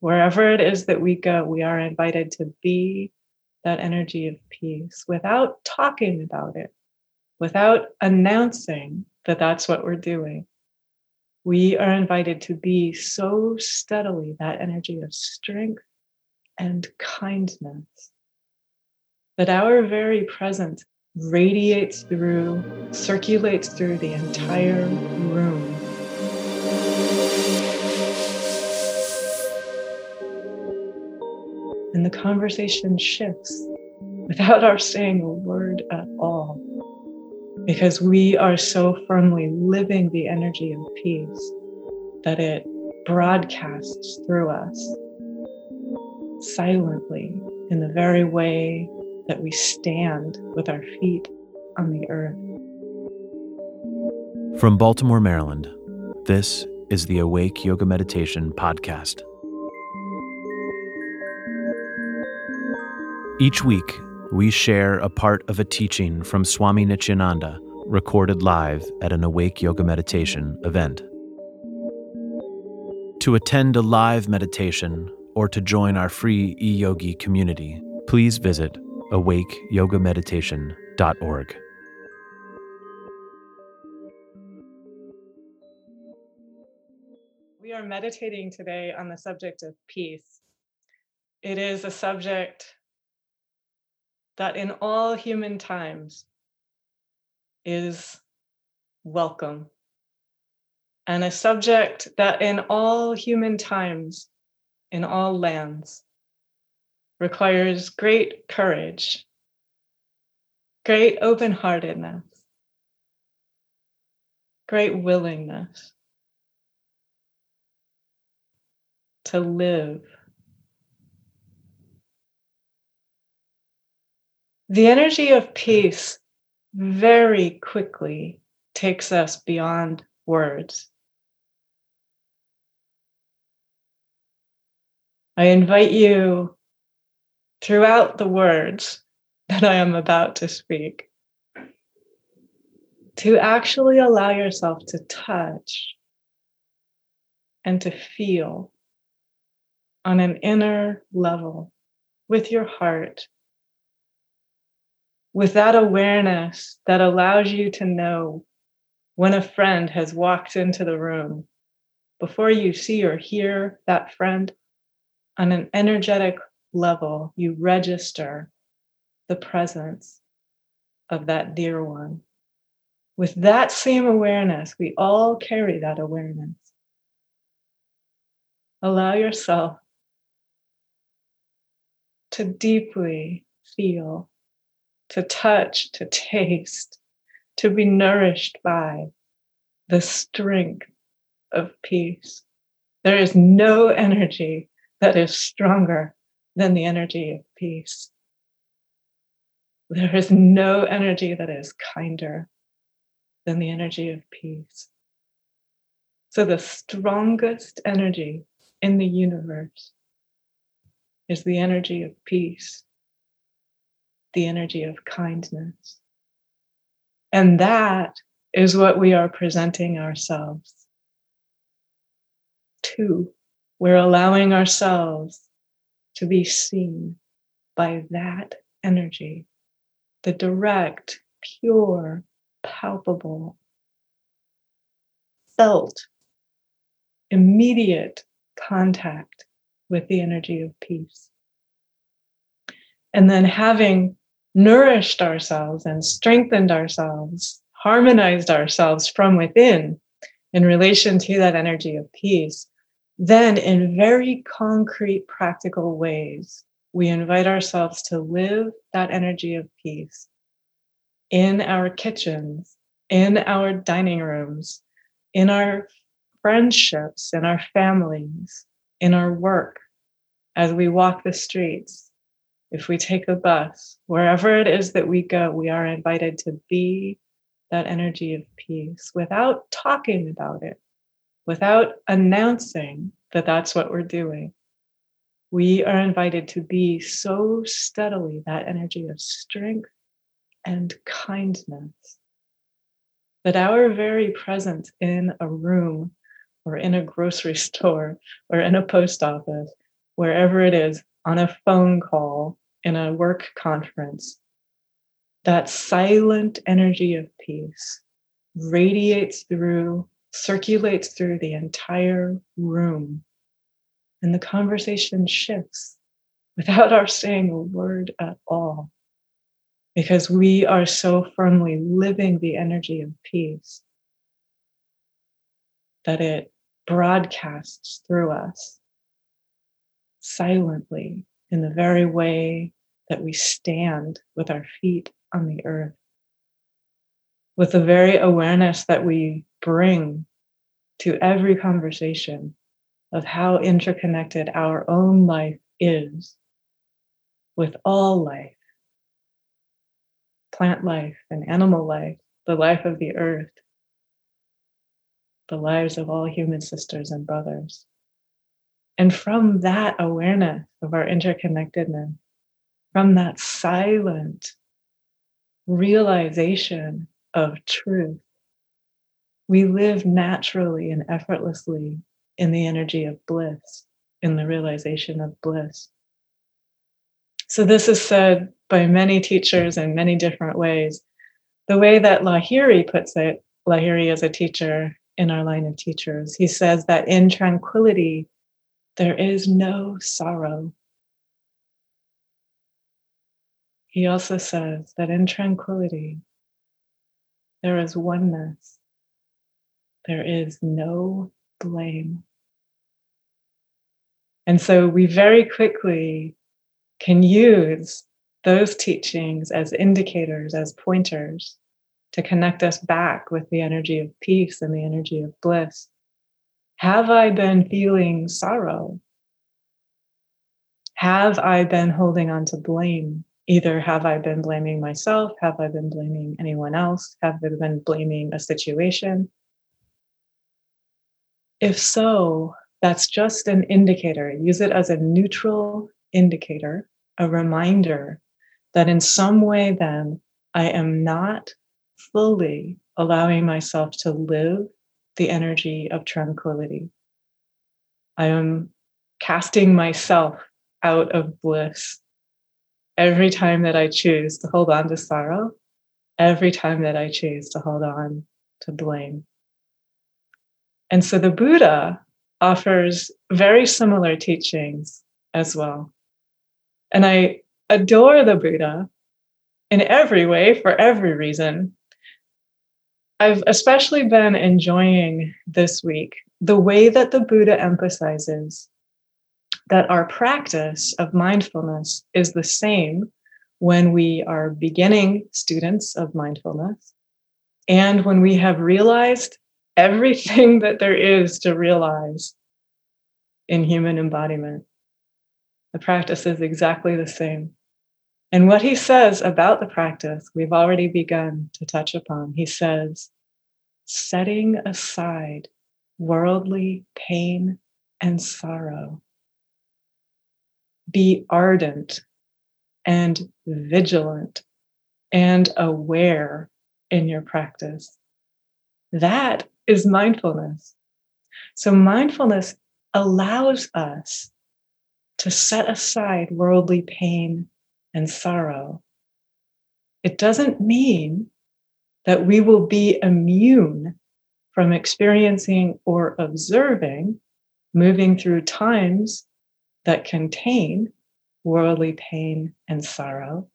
Wherever it is that we go, we are invited to be that energy of peace without talking about it, without announcing that that's what we're doing. We are invited to be so steadily that energy of strength and kindness that our very presence radiates through, circulates through the entire room. And the conversation shifts without our saying a word at all, because we are so firmly living the energy of peace that it broadcasts through us silently in the very way that we stand with our feet on the earth. From Baltimore, Maryland, this is the Awake Yoga Meditation Podcast. Each week, we share a part of a teaching from Swami Nityananda recorded live at an Awake Yoga Meditation event. To attend a live meditation or to join our free e yogi community, please visit awakeyogameditation.org. We are meditating today on the subject of peace. It is a subject that in all human times is welcome, and a subject that in all human times, in all lands, requires great courage, great open heartedness, great willingness to live. The energy of peace very quickly takes us beyond words. I invite you throughout the words that I am about to speak, to actually allow yourself to touch and to feel on an inner level with your heart, with that awareness that allows you to know when a friend has walked into the room before you see or hear that friend on an energetic level, you register the presence of that dear one. With that same awareness, we all carry that awareness. Allow yourself to deeply feel, to touch, to taste, to be nourished by the strength of peace. There is no energy that is stronger than the energy of peace. There is no energy that is kinder than the energy of peace. So, the strongest energy in the universe is the energy of peace, the energy of kindness. And that is what we are presenting ourselves to. We're allowing ourselves to be seen by that energy, the direct, pure, palpable, felt, immediate contact with the energy of peace. And then having nourished ourselves and strengthened ourselves, harmonized ourselves from within in relation to that energy of peace, then, in very concrete, practical ways, we invite ourselves to live that energy of peace in our kitchens, in our dining rooms, in our friendships, in our families, in our work, as we walk the streets, if we take a bus, wherever it is that we go, we are invited to be that energy of peace without talking about it without announcing that that's what we're doing. We are invited to be so steadily that energy of strength and kindness that our very presence in a room or in a grocery store or in a post office wherever it is, on a phone call, in a work conference, that silent energy of peace radiates through, circulates through the entire room. And the conversation shifts without our saying a word at all. Because we are so firmly living the energy of peace that it broadcasts through us silently in the very way that we stand with our feet on the earth, with the very awareness that we bring to every conversation of how interconnected our own life is with all life plant life and animal life, the life of the earth, the lives of all human sisters and brothers. And from that awareness of our interconnectedness, from that silent realization of truth, we live naturally and effortlessly in the energy of bliss, in the realization of bliss. So, this is said by many teachers in many different ways. The way that Lahiri puts it, Lahiri is a teacher in our line of teachers. He says that in tranquility, there is no sorrow. He also says that in tranquility, there is oneness. There is no blame. And so we very quickly can use those teachings as indicators, as pointers to connect us back with the energy of peace and the energy of bliss. Have I been feeling sorrow? Have I been holding on to blame? Either have I been blaming myself? Have I been blaming anyone else? Have I been blaming a situation? If so, that's just an indicator. Use it as a neutral indicator, a reminder that in some way, then I am not fully allowing myself to live the energy of tranquility. I am casting myself out of bliss every time that I choose to hold on to sorrow, every time that I choose to hold on to blame. And so the Buddha offers very similar teachings as well. And I adore the Buddha in every way for every reason I've especially been enjoying this week the way that the Buddha emphasizes that our practice of mindfulness is the same when we are beginning students of mindfulness and when we have realized everything that there is to realize in human embodiment. The practice is exactly the same. And what he says about the practice, we've already begun to touch upon. He says, setting aside worldly pain and sorrow. Be ardent and vigilant and aware in your practice. That is mindfulness. So, mindfulness allows us to set aside worldly pain and sorrow. It doesn't mean that we will be immune from experiencing or observing moving through times that contain worldly pain and sorrow.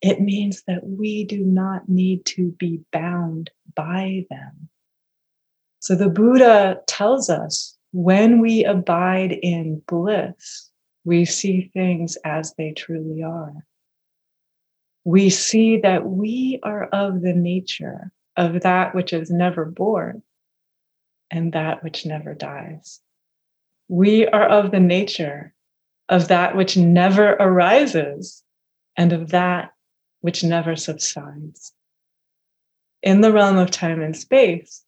It means that we do not need to be bound by them. So the Buddha tells us when we abide in bliss, we see things as they truly are we see that we are of the nature of that which is never born and that which never dies. We are of the nature of that which never arises and of that which never subsides. In the realm of time and space,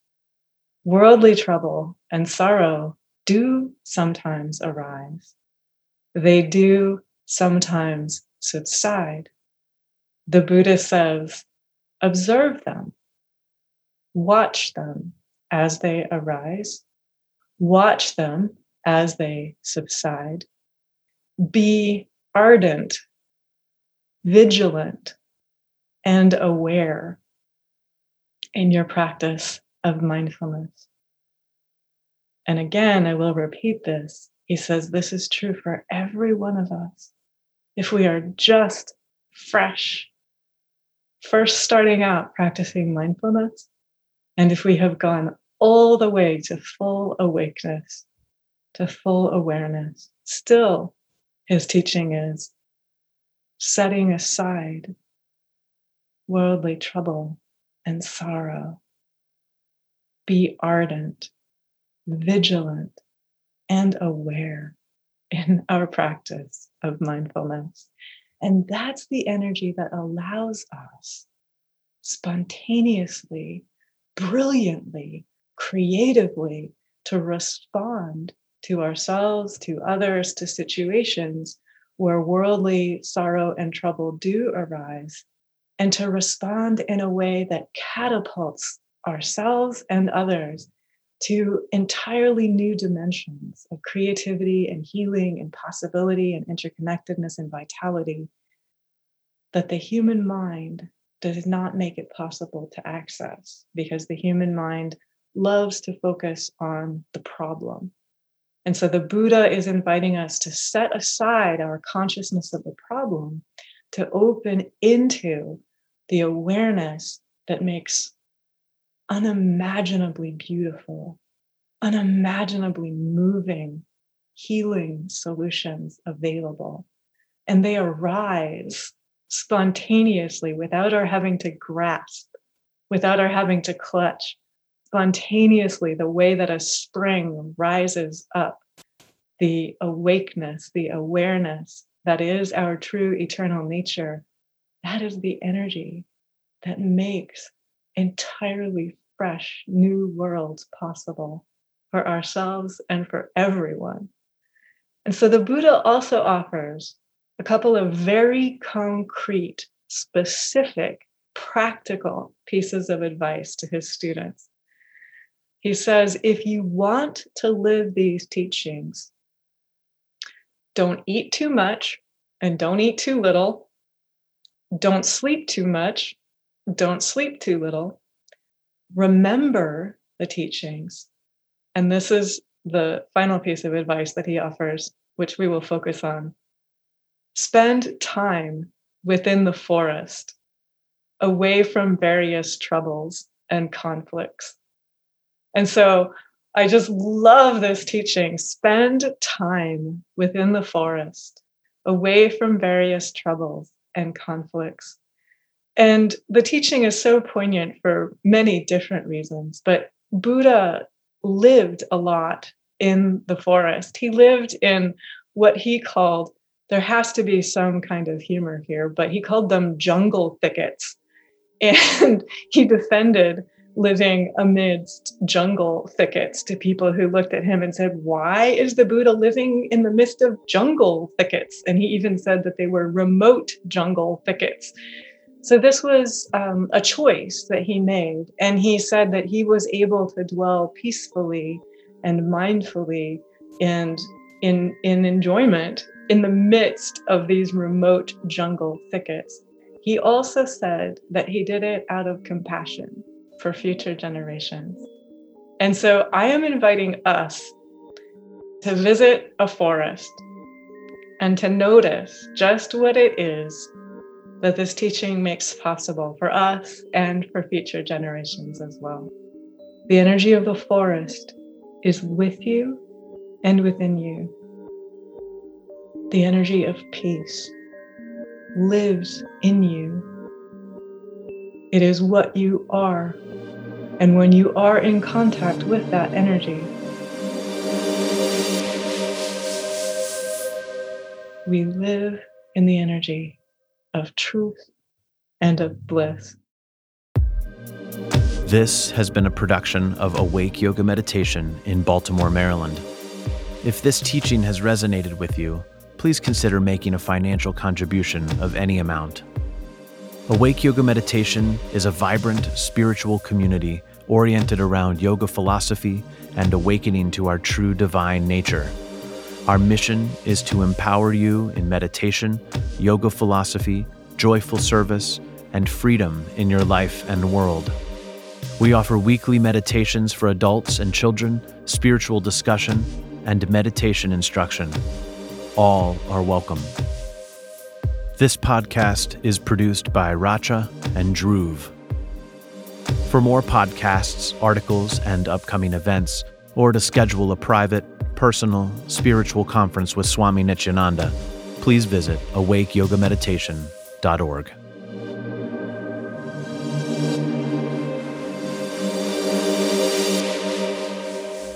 worldly trouble and sorrow do sometimes arise. They do sometimes subside the Buddha says, observe them, watch them as they arise, watch them as they subside, be ardent, vigilant, and aware in your practice of mindfulness. And again, I will repeat this. He says this is true for every one of us. If we are just fresh, first starting out practicing mindfulness, and if we have gone all the way to full awakeness, to full awareness, still his teaching is setting aside worldly trouble and sorrow. Be ardent, vigilant, and aware in our practice of mindfulness. And that's the energy that allows us spontaneously, brilliantly, creatively to respond to ourselves, to others, to situations where worldly sorrow and trouble do arise, and to respond in a way that catapults ourselves and others to entirely new dimensions of creativity and healing and possibility and interconnectedness and vitality that the human mind does not make it possible to access because the human mind loves to focus on the problem. And so the Buddha is inviting us to set aside our consciousness of the problem to open into the awareness that makes unimaginably beautiful, unimaginably moving, healing solutions available. And they arise spontaneously without our having to grasp, without our having to clutch, spontaneously the way that a spring rises up, the awakeness, the awareness that is our true eternal nature, that is the energy that makes entirely fresh new worlds possible for ourselves and for everyone. And so the Buddha also offers a couple of very concrete, specific, practical pieces of advice to his students. He says, if you want to live these teachings, don't eat too much and don't eat too little. Don't sleep too much. Don't sleep too little. Remember the teachings. And this is the final piece of advice that he offers, which we will focus on. Spend time within the forest, away from various troubles and conflicts. And so I just love this teaching. Spend time within the forest, away from various troubles and conflicts. And the teaching is so poignant for many different reasons, but Buddha lived a lot in the forest. He lived in what he called, there has to be some kind of humor here, but he called them jungle thickets. And he defended living amidst jungle thickets to people who looked at him and said, Why is the Buddha living in the midst of jungle thickets? And he even said that they were remote jungle thickets. So this was um, a choice that he made. And he said that he was able to dwell peacefully and mindfully and in, in enjoyment in the midst of these remote jungle thickets. He also said that he did it out of compassion for future generations. And so I am inviting us to visit a forest and to notice just what it is that this teaching makes possible for us and for future generations as well. The energy of the forest is with you and within you. The energy of peace lives in you. It is what you are and when you are in contact with that energy, we live in the energy of truth and of bliss. This has been a production of Awake Yoga Meditation in Baltimore, Maryland. If this teaching has resonated with you, please consider making a financial contribution of any amount. Awake Yoga Meditation is a vibrant spiritual community oriented around yoga philosophy and awakening to our true divine nature. Our mission is to empower you in meditation, yoga philosophy, joyful service, and freedom in your life and world. We offer weekly meditations for adults and children, spiritual discussion, and meditation instruction. All are welcome. This podcast is produced by Racha and Dhruv. For more podcasts, articles, and upcoming events, or to schedule a private, personal, spiritual conference with Swami Nityananda, please visit awakeyogameditation.org.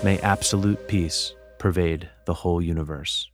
May absolute peace pervade the whole universe.